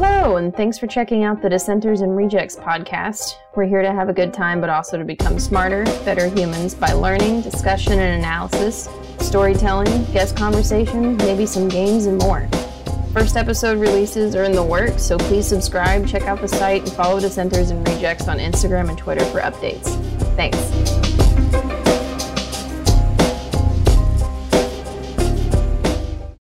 Hello, and thanks for checking out the Dissenters and Rejects podcast. We're here to have a good time, but also to become smarter, better humans by learning, discussion, and analysis, storytelling, guest conversation, maybe some games, and more. First episode releases are in the works, so please subscribe, check out the site, and follow Dissenters and Rejects on Instagram and Twitter for updates. Thanks.